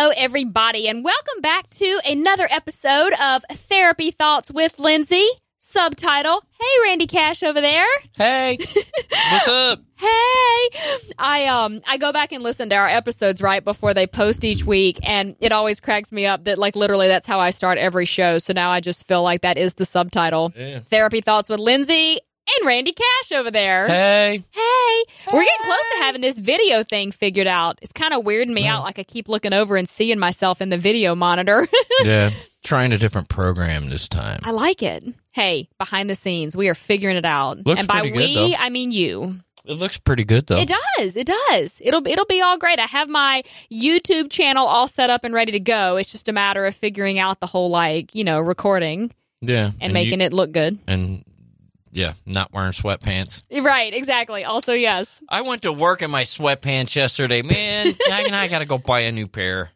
Hello, everybody, and welcome back to another episode of Therapy Thoughts with Lindsay. Subtitle: Hey, Randy Cash over there. Hey, what's up? Hey, I um I go back and listen to our episodes right before they post each week, and it always cracks me up that like literally that's how I start every show. So now I just feel like that is the subtitle. Yeah. Therapy Thoughts with Lindsay and Randy Cash over there. Hey, Hey, we're getting close to having this video thing figured out. It's kind of weirding me out. Like I keep looking over and seeing myself in the video monitor. yeah, trying a different program this time. I like it. Hey, behind the scenes, we are figuring it out. Looks and by pretty good, we, though. I mean you. It looks pretty good though. It does. It does. It'll it'll be all great. I have my YouTube channel all set up and ready to go. It's just a matter of figuring out the whole like, you know, recording yeah, and, making it look good. and yeah, not wearing sweatpants. Right, exactly. Also, yes. I went to work in my sweatpants yesterday. Man, I, I got to go buy a new pair.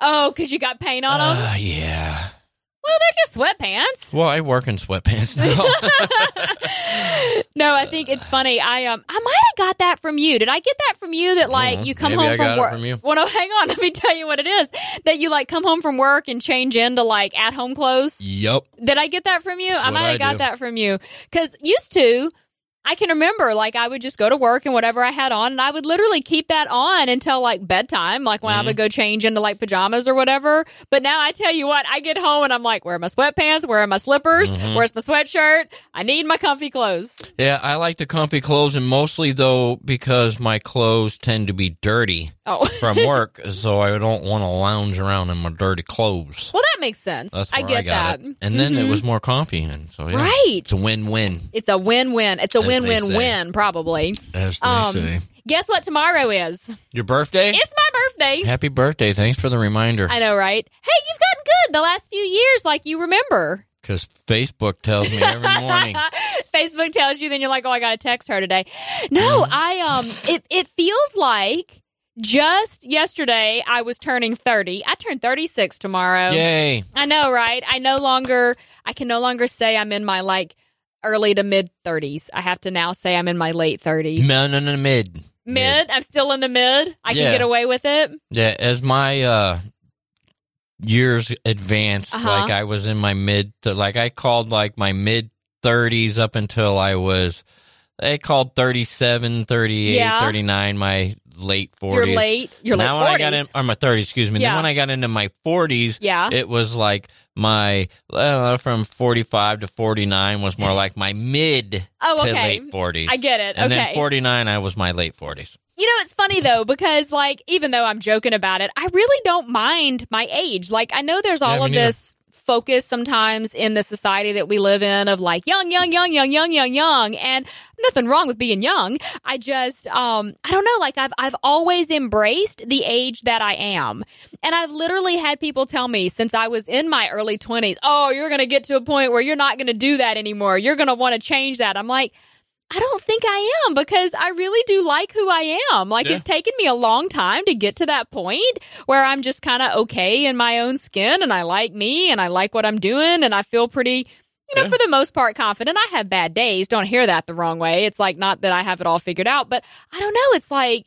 Oh, cuz you got paint on them? Uh, yeah. Well, they're just sweatpants. Well, I work in sweatpants now. no, I think it's funny. I um I might have got that from you. Did I get that from you that like Mhm. you come Maybe home I from work? from you. Well, no, hang on. Let me tell you what it is. That you like come home from work and change into like at home clothes. yep. Did I get that from you? That's I might have got do. that from you. Because used to, I can remember like I would just go to work and whatever I had on, and I would literally keep that on until like bedtime, like when I Mm-hmm. would go change into like pajamas or whatever. But now I tell you what, I get home and I'm like, where are my sweatpants? Where are my slippers? Mhm. Where's my sweatshirt? I need my comfy clothes. Yeah, I like the comfy clothes, and mostly though because my clothes tend to be dirty Oh, from work, so I don't want to lounge around in my dirty clothes. well, that makes sense. That's I get got that. it. And then it Mhm. was more coffee, and so yeah, right. it's a win-win, It's a win-win. It's a As win-win-win, probably. as they Um, say. Guess what tomorrow is? Your birthday? It's my birthday. Happy birthday! Thanks for the reminder. I know, right? Hey, you've gotten good the last few years, like you remember. Because Facebook tells me every morning. Facebook tells you, then you're like, oh, I got to text her today. No, Mm-hmm. I um, it it feels like just yesterday I was turning thirty. I turn thirty six tomorrow. Yay! I know, right? I no longer, I can no longer say I'm in my like early to mid thirties. I have to now say I'm in my late thirties. No, no, no, mid. Mid. I'm still in the mid. I can get away with it. Yeah, as my uh years advanced, Uh-huh. like I was in my mid, to, like I called like my mid 30s up until I was, they called 37, 38, Yeah. 39, my late 40s. You're late. You're now late when I got in, or my 30s, excuse me. Yeah. Then when I got into my 40s, Yeah. it was like my uh, from 45 to 49 was more like my mid Oh, to okay. late 40s. I get it. and okay. then 49 I was my late 40s. You know, it's funny though, because like, even though I'm joking about it, I really don't mind my age. Like, I know there's all Yeah, of this focus sometimes in the society that we live in of like young, young, young, young, young, young, young. And nothing wrong with being young. I just, um, I don't know, like I've, I've always embraced the age that I am. And I've literally had people tell me since I was in my early 20s, oh, you're going to get to a point where you're not going to do that anymore. You're going to want to change that. I'm like, I don't think I am because I really do like who I am. Like Yeah. it's taken me a long time to get to that point where I'm just kind of okay in my own skin and I like me and I like what I'm doing and I feel pretty, you know, Yeah. for the most part confident. I have bad days. Don't hear that the wrong way. It's like not that I have it all figured out, but I don't know. It's like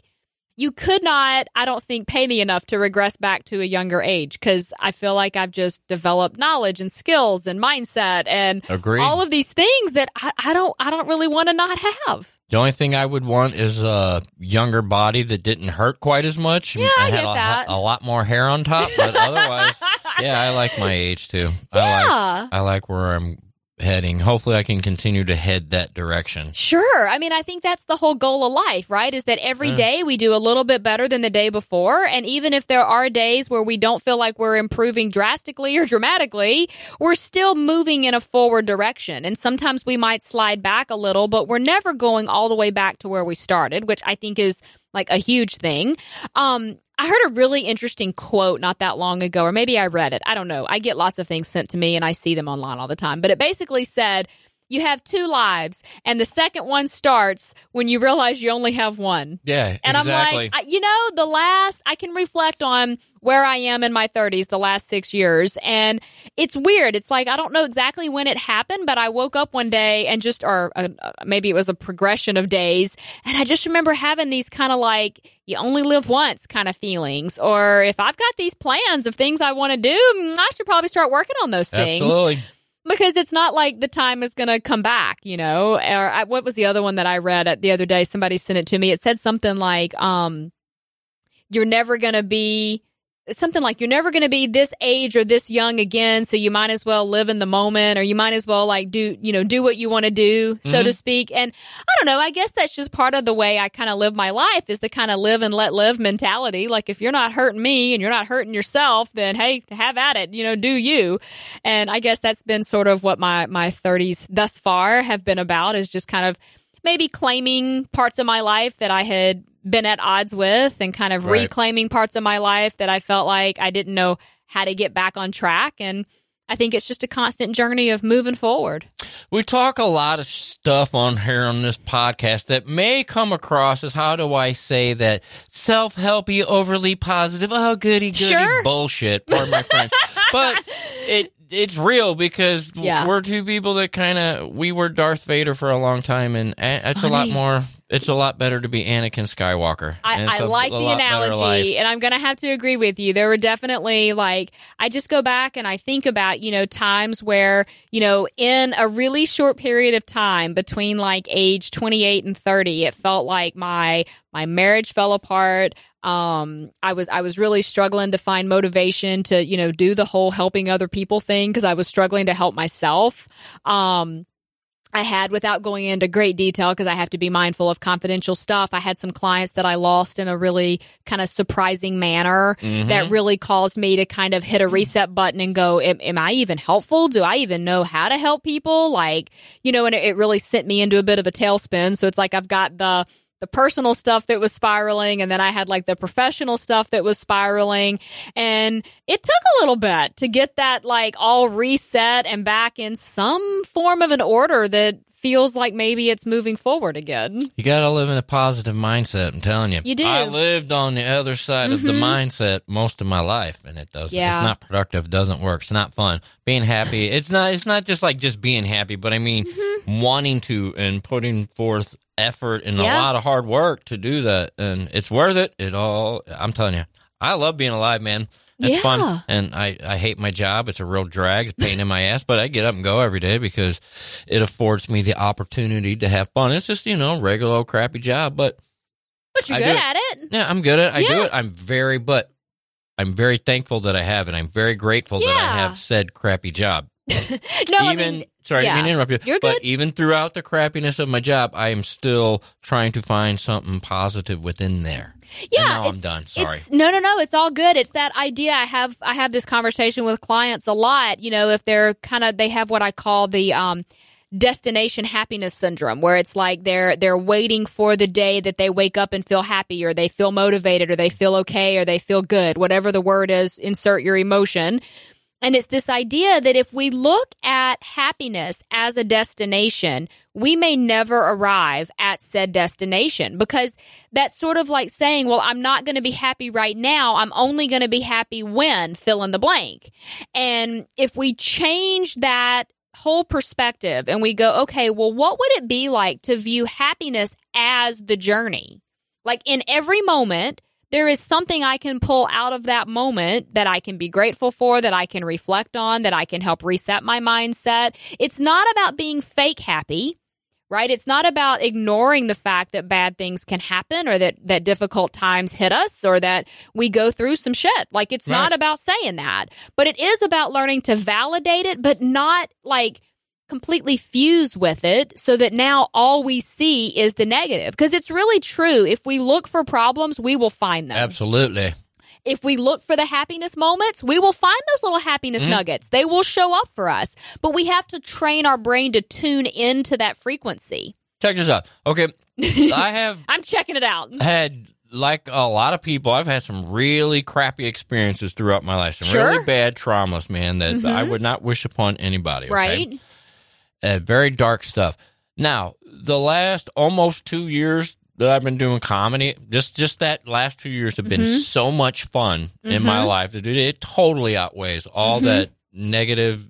you could not, I don't think, pay me enough to regress back to a younger age because I feel like I've just developed knowledge and skills and mindset and Agreed. all of these things that I, I don't I don't really want to not have. The only thing I would want is a younger body that didn't hurt quite as much. Yeah, I and had get a, that. a lot more hair on top, but otherwise, yeah, I like my age too. I like yeah. I like where I'm heading. Hopefully, I can continue to head that direction. Sure. I mean, I think that's the whole goal of life, right? Is that every Yeah. day we do a little bit better than the day before. And even if there are days where we don't feel like we're improving drastically or dramatically, we're still moving in a forward direction. And sometimes we might slide back a little, but we're never going all the way back to where we started, which I think is like a huge thing. Um, I heard a really interesting quote not that long ago, or maybe I read it. I don't know. I get lots of things sent to me and I see them online all the time. But it basically said, you have two lives, and the second one starts when you realize you only have one. Yeah, And exactly. I'm like, I, you know, the last I can reflect on where I am in my 30s the last six years. And it's weird. It's like, I don't know exactly when it happened, but I woke up one day and just, or uh, maybe it was a progression of days. And I just remember having these kind of like, you only live once kind of feelings. Or if I've got these plans of things I want to do, mm, I should probably start working on those things. Absolutely. Because it's not like the time is going to come back, you know. Or I, what was the other one that I read at the other day? Somebody sent it to me. It said something like, um, "You're never going to be something like you're never going to be this age or this young again so you might as well live in the moment or you might as well like do you know do what you want to do so mm-hmm. to speak. And i don't know i guess that's just part of the way i kind of live my life is the kind of live and let live mentality. Like if you're not hurting me and you're not hurting yourself then hey have at it you know do you. And i guess that's been sort of what my my 30s thus far have been about is just kind of maybe claiming parts of my life that i had been at odds with and kind of right. reclaiming parts of my life that I felt like I didn't know how to get back on track. And I think it's just a constant journey of moving forward. We talk a lot of stuff on here on this podcast that may come across as how do I say that self helpy, overly positive, oh goody goody sure. bullshit. Pardon my French, but it it's real because yeah. we're two people that kind of we were Darth Vader for a long time, and it's, a lot more it's a lot better to be Anakin Skywalker. I, I like the analogy, and I'm going to have to agree with you. There were definitely like I just go back and I think about you know times where you know in a really short period of time between like age 28 and 30, it felt like my my marriage fell apart. Um, I was I was really struggling to find motivation to you know do the whole helping other people thing because I was struggling to help myself. Um, I had without going into great detail because I have to be mindful of confidential stuff. I had some clients that I lost in a really kind of surprising manner mm-hmm. that really caused me to kind of hit a reset button and go, am, am, I even helpful? Do I even know how to help people? Like, you know, and it, it really sent me into a bit of a tailspin. So it's like I've got the, the personal stuff that was spiraling and then I had like the professional stuff that was spiraling and it took a little bit to get that like all reset and back in some form of an order that feels like maybe it's moving forward again. You got to live in a positive mindset, I'm telling you. You do. I lived on the other side mm-hmm. of the mm-hmm. mindset most of my life and it doesn't yeah. it's not productive, it doesn't work, it's not fun. Being happy, it's not it's not just like just being happy, but I mean mm-hmm. wanting to and putting forth effort and yeah. a lot of hard work to do that, and it's worth it. It all. I'm telling you, I love being alive, man. It's yeah. fun, and I I hate my job. It's a real drag, it's pain in my ass, but I get up and go every day because it affords me the opportunity to have fun. It's just you know regular old crappy job, but but you're I good at it. Yeah, I'm good at. it. I yeah. do it. I'm very, but I'm very thankful that I have it. I'm very grateful yeah. that I have said crappy job. no, even I mean, sorry, yeah. I mean interrupt you. You're but good. even throughout the crappiness of my job, I am still trying to find something positive within there. Yeah, I'm done. Sorry. No, no, no. It's all good. It's that idea. I have I have this conversation with clients a lot. You know, if they're kind of they have what I call the um, destination happiness syndrome where it's like they're they're waiting for the day that they wake up and feel happy or they feel motivated or they feel okay or they feel good whatever the word is insert your emotion and it's this idea that if we look at happiness as a destination, we may never arrive at said destination because that's sort of like saying, well, I'm not going to be happy right now. I'm only going to be happy when fill in the blank. And if we change that whole perspective and we go, okay, well, what would it be like to view happiness as the journey? Like in every moment, there is something I can pull out of that moment that I can be grateful for, that I can reflect on, that I can help reset my mindset. It's not about being fake happy, right? It's not about ignoring the fact that bad things can happen or that, that difficult times hit us or that we go through some shit. Like it's right. not about saying that, but it is about learning to validate it, but not like completely fuse with it so that now all we see is the negative. Because it's really true. If we look for problems, we will find them. Absolutely. If we look for the happiness moments, we will find those little happiness mm-hmm. nuggets. They will show up for us. But we have to train our brain to tune into that frequency. Check this out. Okay. I have. I'm checking it out. Had like a lot of people, I've had some really crappy experiences throughout my life. Some sure. really bad traumas, man, that mm-hmm. I would not wish upon anybody. Okay? Right. Uh, very dark stuff. Now, the last almost two years, that I've been doing comedy, just just that last two years have been mm-hmm. so much fun mm-hmm. in my mm-hmm. life. It, it totally outweighs all mm-hmm. that negative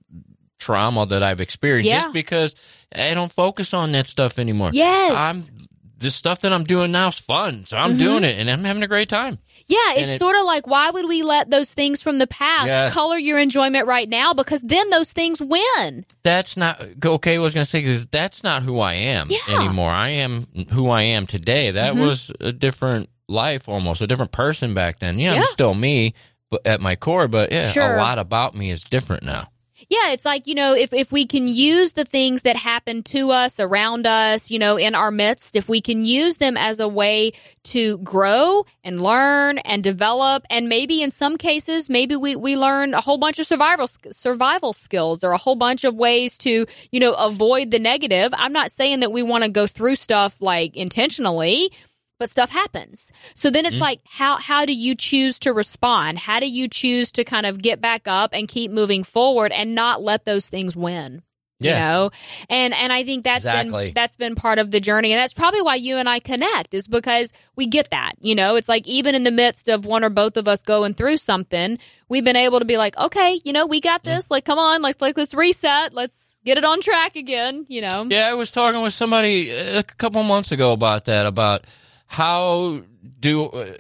trauma that I've experienced yeah. just because I don't focus on that stuff anymore. Yes. I'm the stuff that I'm doing now is fun. So I'm mm-hmm. doing it and I'm having a great time. Yeah, it's it, sort of like why would we let those things from the past yeah. color your enjoyment right now? Because then those things win. That's not okay. I was going to say because that's not who I am yeah. anymore. I am who I am today. That mm-hmm. was a different life, almost a different person back then. Yeah, yeah. I'm still me, but at my core. But yeah, sure. a lot about me is different now. Yeah, it's like, you know, if, if we can use the things that happen to us, around us, you know, in our midst, if we can use them as a way to grow and learn and develop, and maybe in some cases, maybe we, we learn a whole bunch of survival, survival skills or a whole bunch of ways to, you know, avoid the negative. I'm not saying that we want to go through stuff like intentionally but stuff happens. So then it's mm-hmm. like, how, how do you choose to respond? How do you choose to kind of get back up and keep moving forward and not let those things win? Yeah. You know, and and I think that's exactly. been that's been part of the journey, and that's probably why you and I connect is because we get that. You know, it's like even in the midst of one or both of us going through something, we've been able to be like, okay, you know, we got mm. this. Mm. Like, come on, like like let's reset, let's get it on track again. You know. Yeah, I was talking with somebody a couple months ago about that about how do uh,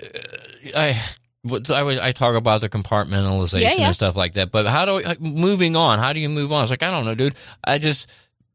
I? I, I talk about the compartmentalization yeah, yeah. and stuff like that, but how do I, moving on? How do you move on? It's like I don't know, dude. I just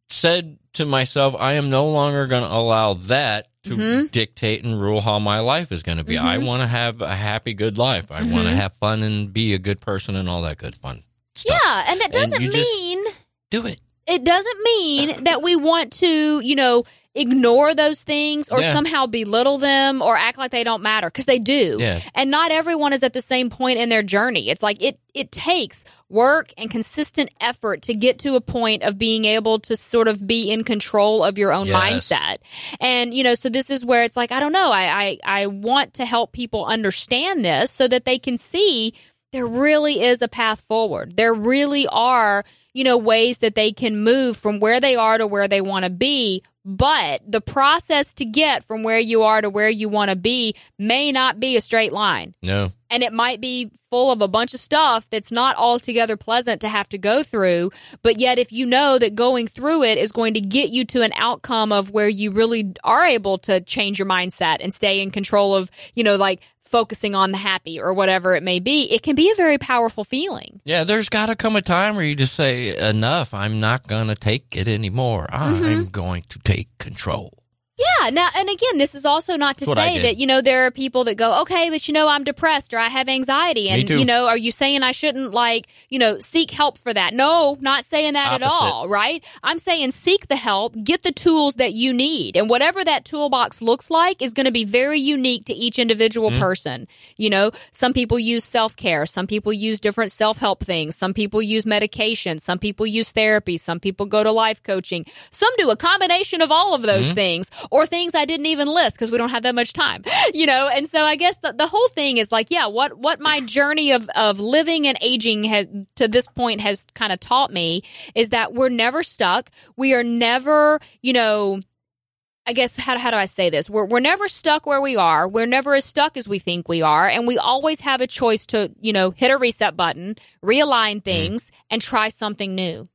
said to myself, I am no longer going to allow that to mm-hmm. dictate and rule how my life is going to be. Mm-hmm. I want to have a happy, good life. I mm-hmm. want to have fun and be a good person and all that good fun. Stuff. Yeah, and that doesn't and mean do it. It doesn't mean that we want to, you know, ignore those things or yeah. somehow belittle them or act like they don't matter because they do. Yeah. And not everyone is at the same point in their journey. It's like it it takes work and consistent effort to get to a point of being able to sort of be in control of your own yes. mindset. And you know, so this is where it's like I don't know, I I I want to help people understand this so that they can see there really is a path forward. There really are, you know, ways that they can move from where they are to where they want to be but the process to get from where you are to where you want to be may not be a straight line. No. And it might be full of a bunch of stuff that's not altogether pleasant to have to go through. But yet, if you know that going through it is going to get you to an outcome of where you really are able to change your mindset and stay in control of, you know, like focusing on the happy or whatever it may be, it can be a very powerful feeling. Yeah, there's got to come a time where you just say, enough, I'm not going to take it anymore. Mm-hmm. I'm going to take control. Yeah. Now, and again, this is also not to say that, you know, there are people that go, okay, but you know, I'm depressed or I have anxiety. And, you know, are you saying I shouldn't like, you know, seek help for that? No, not saying that Opposite. at all, right? I'm saying seek the help, get the tools that you need. And whatever that toolbox looks like is going to be very unique to each individual mm-hmm. person. You know, some people use self care. Some people use different self help things. Some people use medication. Some people use therapy. Some people go to life coaching. Some do a combination of all of those mm-hmm. things or things I didn't even list because we don't have that much time, you know? And so I guess the, the whole thing is like, yeah, what, what my journey of, of living and aging has to this point has kind of taught me is that we're never stuck. We are never, you know, I guess how, how do I say this? We're we're never stuck where we are. We're never as stuck as we think we are, and we always have a choice to you know hit a reset button, realign mm-hmm. things, mm. and try something new.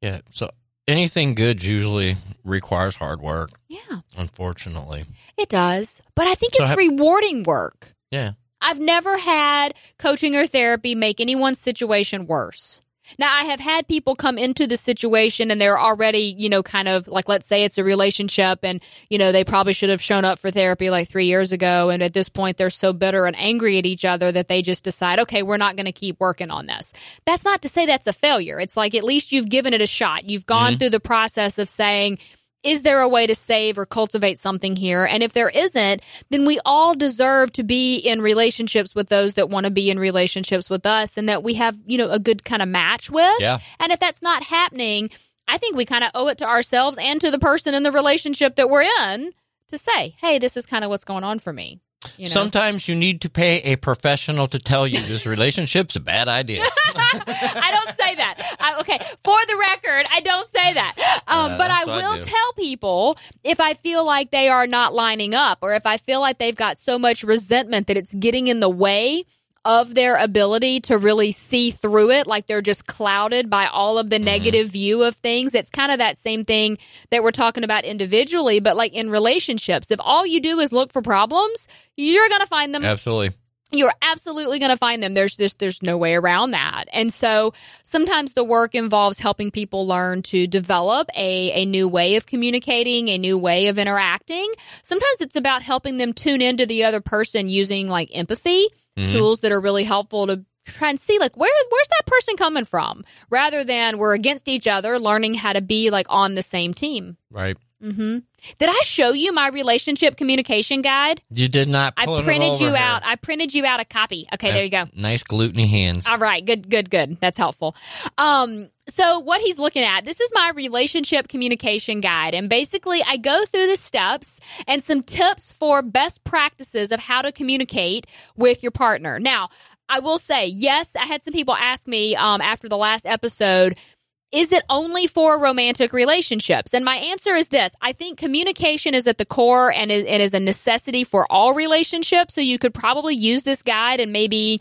Yeah. So anything good usually requires hard work. Yeah. Unfortunately. It does. But I think so it's rewarding work. Yeah. I've never had coaching or therapy make anyone's situation worse. Now, I have had people come into the situation and they're already, you know, kind of like, let's say it's a relationship and, you know, they probably should have shown up for therapy like three years ago. And at this point, they're so bitter and angry at each other that they just decide, okay, we're not going to keep working on this. That's not to say that's a failure. It's like at least you've given it a shot. You've gone mm-hmm. through the process of saying, is there a way to save or cultivate something here? And if there isn't, then we all deserve to be in relationships with those that want to be in relationships with us and that we have, you know, a good kind of match with. Yeah. And if that's not happening, I think we kind of owe it to ourselves and to the person in the relationship that we're in to say, hey, this is kind of what's going on for me. You know? Sometimes you need to pay a professional to tell you this relationship's a bad idea. I don't say that. I, okay, for the record, I don't say that. Um, Yeah, but I what I will tell people if I feel like they are not lining up, or if I feel like they've got so much resentment that it's getting in the way of their ability to really see through it, like they're just clouded by all of the Mm-hmm. negative view of things. It's kind of that same thing that we're talking about individually, but like in relationships. If all you do is look for problems, you're going to find them Absolutely. you're absolutely going to find them there's there's there's no way around that and so sometimes the work involves helping people learn to develop a, a new way of communicating a new way of interacting sometimes it's about helping them tune into the other person using like empathy Mhm. tools that are really helpful to try and see like where where's that person coming from rather than we're against each other learning how to be like on the same team Right. Hmm did i show you my relationship communication guide You did not. I printed you here. out. I printed you out a copy. Okay, there you go. Nice gluteny hands. All right, good, good, good. That's helpful. Um, so what he's looking at, this is my relationship communication guide, and basically I go through the steps and some tips for best practices of how to communicate with your partner. Now, I will say, yes, I had some people ask me um, after the last episode. Is it only for romantic relationships? And my answer is this. I think communication is at the core and is, it is a necessity for all relationships. So you could probably use this guide and maybe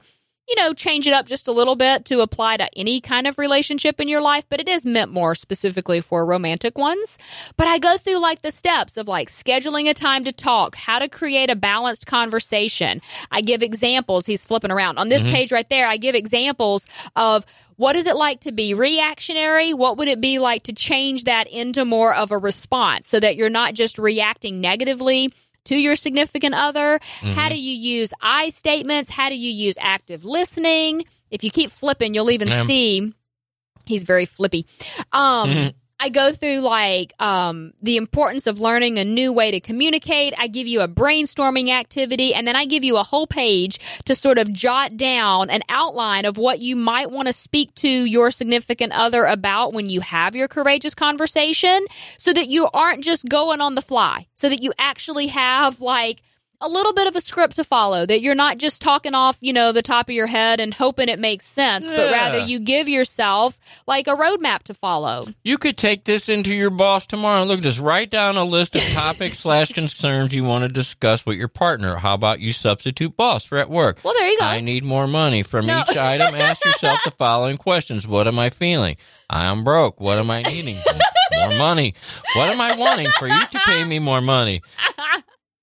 you know, change it up just a little bit to apply to any kind of relationship in your life, but it is meant more specifically for romantic ones. But I go through like the steps of like scheduling a time to talk, how to create a balanced conversation. I give examples. He's flipping around on this mm-hmm. page right there. I give examples of what is it like to be reactionary? What would it be like to change that into more of a response so that you're not just reacting negatively to your significant other? How do you use I statements? How do you use active listening? If you keep flipping, you'll even see he's very flippy. Um, Mhm. I go through like um, the importance of learning a new way to communicate. I give you a brainstorming activity, and then I give you a whole page to sort of jot down an outline of what you might want to speak to your significant other about when you have your courageous conversation, so that you aren't just going on the fly, so that you actually have like a little bit of a script to follow that you're not just talking off, you know, the top of your head and hoping it makes sense, but rather you give yourself like a roadmap to follow. You could take this into your boss tomorrow. And look, just write down a list of topics slash concerns you want to discuss with your partner. How about you substitute boss for at work? Well, there you go. I need more money. From No. each item, ask yourself the following questions. What am I feeling? I'm broke. What am I needing? more money. What am I wanting for you to pay me more money?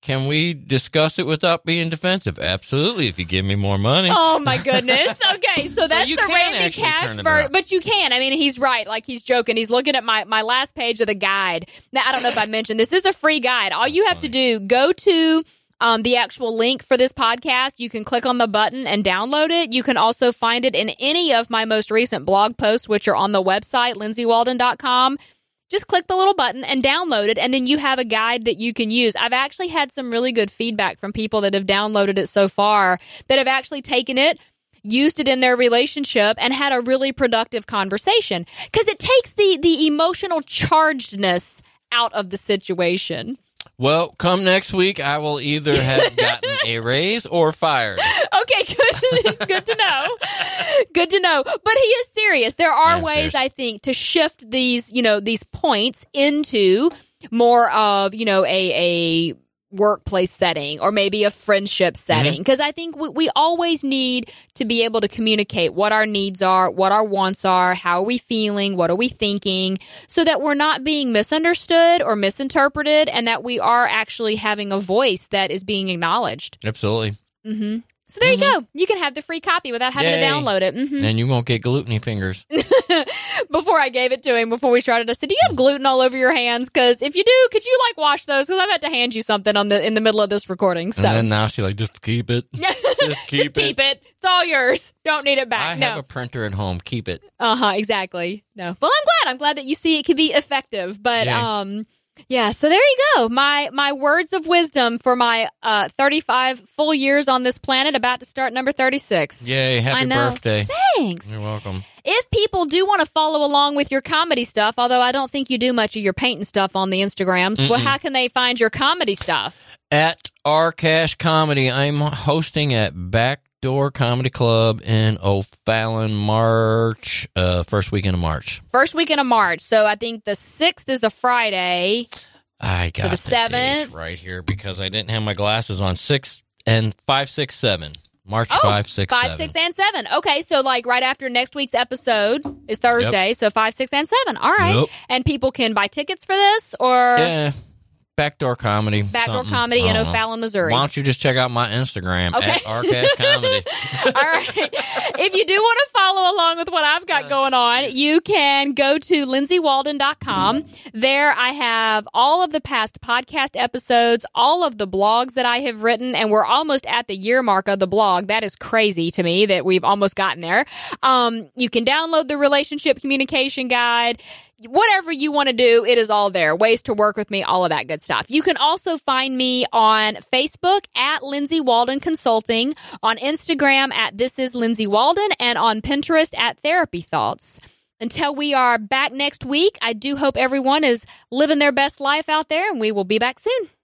Can we discuss it without being defensive? Absolutely, if you give me more money. Oh my goodness. Okay, so that's you the Randy Cash version. But you can. I mean, he's right. Like he's joking. He's looking at my my last page of the guide. Now I don't know if I mentioned this. This is a free guide. All you have to do go to um, the actual link for this podcast. You can click on the button and download it. You can also find it in any of my most recent blog posts, which are on the website, lindsaywalden.com. Just click the little button and download it, and then you have a guide that you can use. I've actually had some really good feedback from people that have downloaded it so far that have actually taken it, used it in their relationship, and had a really productive conversation. Because it takes the the emotional chargedness out of the situation. Well, come next week, I will either have gotten a raise or fired. Okay, good, good to know. Good to know. But he is serious. There are I'm ways, serious. I think, to shift these, you know, these points into more of, you know, a a workplace setting or maybe a friendship setting because i think we, we always need to be able to communicate what our needs are what our wants are how are we feeling what are we thinking so that we're not being misunderstood or misinterpreted and that we are actually having a voice that is being acknowledged Absolutely. hmm So there you go. You can have the free copy without having Yay. to download it. hmm And you won't get gluteny fingers. Before I gave it to him, before we started, I said, "Do you have gluten all over your hands? Because if you do, could you like wash those? Because I've had to hand you something on the in the middle of this recording. So And then now she's like, just keep it. just keep keep it. It's all yours. Don't need it back. I back. have no. a printer at home. Keep it. Uh huh. Exactly. No. Well, I'm glad. I'm glad that you see it could be effective. But Yay. um, yeah. So there you go. My my words of wisdom for my uh 35 full years on this planet, about to start number 36. Yay. I Happy know. birthday. Thanks. You're welcome. If people do want to follow along with your comedy stuff, although I don't think you do much of your painting stuff on the Instagrams, well, Mm-mm. how can they find your comedy stuff? at R Cash Comedy. I'm hosting at Backdoor Comedy Club in O'Fallon, March, uh, first weekend of March. First weekend of March. So I think the sixth is the Friday. I got the the, seventh? right here because I didn't have my glasses on. Six and five, six, seven. March Oh, five, six, Five, seven. six, and seven. Okay, so like right after next week's episode is Thursday, so five, six, and seven. All right, Yep. and people can buy tickets for this or Yeah, backdoor comedy. Backdoor something. Comedy in don't know. O'Fallon, Missouri. Why don't you just check out my Instagram Okay. at R Comedy? All right. If you do want to follow along with what I've got going on, you can go to lindsaywalden.com. There I have all of the past podcast episodes, all of the blogs that I have written, and we're almost at the year mark of the blog. That is crazy to me that we've almost gotten there. Um, you can download the relationship communication guide whatever you want to do, it is all there. Ways to work with me, all of that good stuff. You can also find me on Facebook at Lindsay Walden Consulting, on Instagram at This Is Lindsay Walden, and on Pinterest at Therapy Thoughts. Until we are back next week, I do hope everyone is living their best life out there, and we will be back soon.